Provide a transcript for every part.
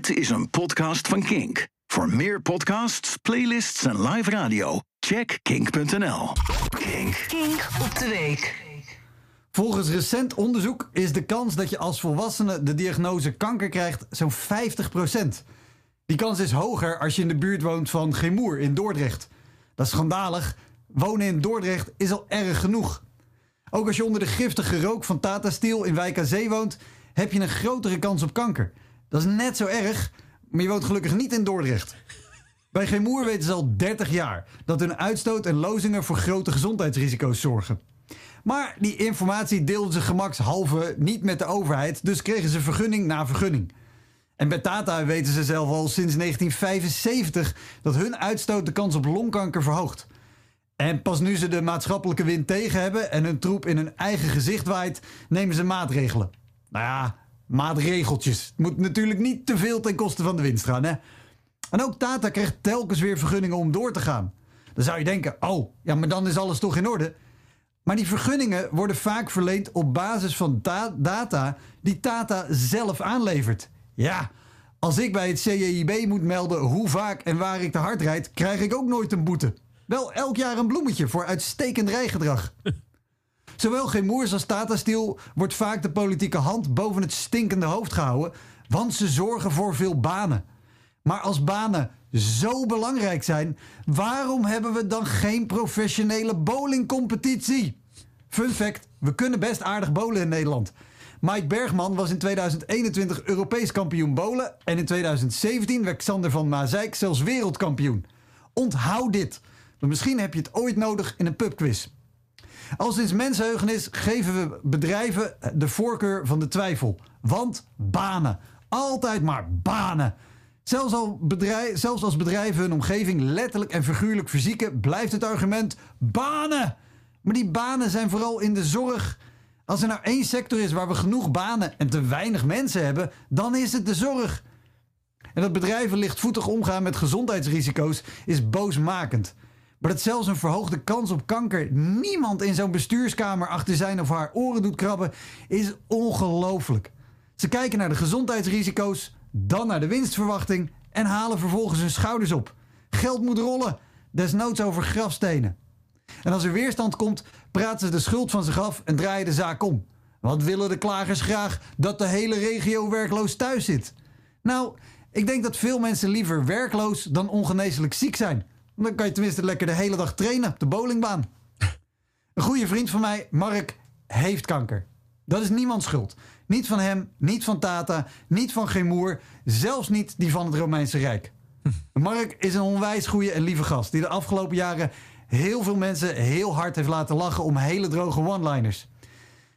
Dit is een podcast van Kink. Voor meer podcasts, playlists en live radio, check kink.nl. Kink. Kink op de week. Volgens recent onderzoek is de kans dat je als volwassene de diagnose kanker krijgt zo'n 50%. Die kans is hoger als je in de buurt woont van Gemoer in Dordrecht. Dat is schandalig. Wonen in Dordrecht is al erg genoeg. Ook als je onder de giftige rook van Tata Steel in Wijk aan Zee woont, heb je een grotere kans op kanker. Dat is net zo erg, maar je woont gelukkig niet in Dordrecht. Bij Gemoer weten ze al 30 jaar dat hun uitstoot en lozingen voor grote gezondheidsrisico's zorgen. Maar die informatie deelden ze gemakshalve niet met de overheid, dus kregen ze vergunning na vergunning. En bij Tata weten ze zelf al sinds 1975 dat hun uitstoot de kans op longkanker verhoogt. En pas nu ze de maatschappelijke wind tegen hebben en hun troep in hun eigen gezicht waait, nemen ze maatregelen. Nou ja, maatregeltjes. Het moet natuurlijk niet te veel ten koste van de winst gaan, hè? En ook Tata krijgt telkens weer vergunningen om door te gaan. Dan zou je denken, oh, ja, maar dan is alles toch in orde? Maar die vergunningen worden vaak verleend op basis van da- data die Tata zelf aanlevert. Ja, als ik bij het CJIB moet melden hoe vaak en waar ik te hard rijd, krijg ik ook nooit een boete. Wel elk jaar een bloemetje voor uitstekend rijgedrag. Zowel Gemoers als Tata Steel wordt vaak de politieke hand boven het stinkende hoofd gehouden, want ze zorgen voor veel banen. Maar als banen zo belangrijk zijn, waarom hebben we dan geen professionele bowlingcompetitie? Fun fact, we kunnen best aardig bowlen in Nederland. Mike Bergman was in 2021 Europees kampioen bowlen en in 2017 werd Xander van Mazeik zelfs wereldkampioen. Onthoud dit, want misschien heb je het ooit nodig in een pubquiz. Al sinds mensheugenis geven we bedrijven de voorkeur van de twijfel. Want banen. Altijd maar banen. Zelfs, al bedrijf, zelfs als bedrijven hun omgeving letterlijk en figuurlijk verzieken, blijft het argument banen. Maar die banen zijn vooral in de zorg. Als er nou één sector is waar we genoeg banen en te weinig mensen hebben, dan is het de zorg. En dat bedrijven lichtvoetig omgaan met gezondheidsrisico's is boosmakend. Maar dat zelfs een verhoogde kans op kanker niemand in zo'n bestuurskamer achter zijn of haar oren doet krabben, is ongelooflijk. Ze kijken naar de gezondheidsrisico's, dan naar de winstverwachting en halen vervolgens hun schouders op. Geld moet rollen, desnoods over grafstenen. En als er weerstand komt, praten ze de schuld van zich af en draaien de zaak om. Wat willen de klagers graag? Dat de hele regio werkloos thuis zit. Nou, ik denk dat veel mensen liever werkloos dan ongeneeslijk ziek zijn. Dan kan je tenminste lekker de hele dag trainen op de bowlingbaan. Een goede vriend van mij, Mark, heeft kanker. Dat is niemands schuld. Niet van hem, niet van Tata, niet van Gemoer, zelfs niet die van het Romeinse Rijk. Mark is een onwijs goede en lieve gast die de afgelopen jaren heel veel mensen heel hard heeft laten lachen om hele droge one-liners.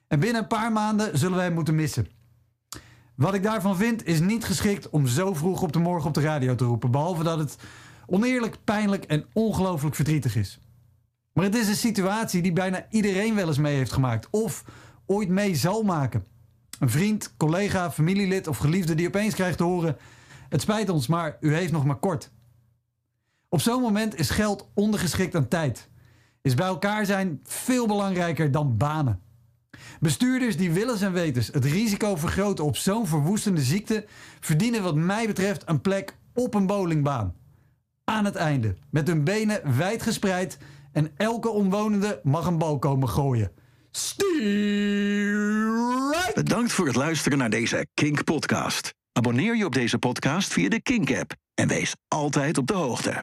En binnen een paar maanden zullen we hem moeten missen. Wat ik daarvan vind is niet geschikt om zo vroeg op de morgen op de radio te roepen, behalve dat het oneerlijk, pijnlijk en ongelooflijk verdrietig is. Maar het is een situatie die bijna iedereen wel eens mee heeft gemaakt of ooit mee zal maken. Een vriend, collega, familielid of geliefde die opeens krijgt te horen: Het spijt ons, maar u heeft nog maar kort. Op zo'n moment is geld ondergeschikt aan tijd. Is bij elkaar zijn veel belangrijker dan banen. Bestuurders die willens en wetens het risico vergroten op zo'n verwoestende ziekte verdienen wat mij betreft een plek op een bowlingbaan. Aan het einde, met hun benen wijd gespreid en elke omwonende mag een bal komen gooien. Bedankt voor het luisteren naar deze Kink podcast. Abonneer je op deze podcast via de Kink app en wees altijd op de hoogte.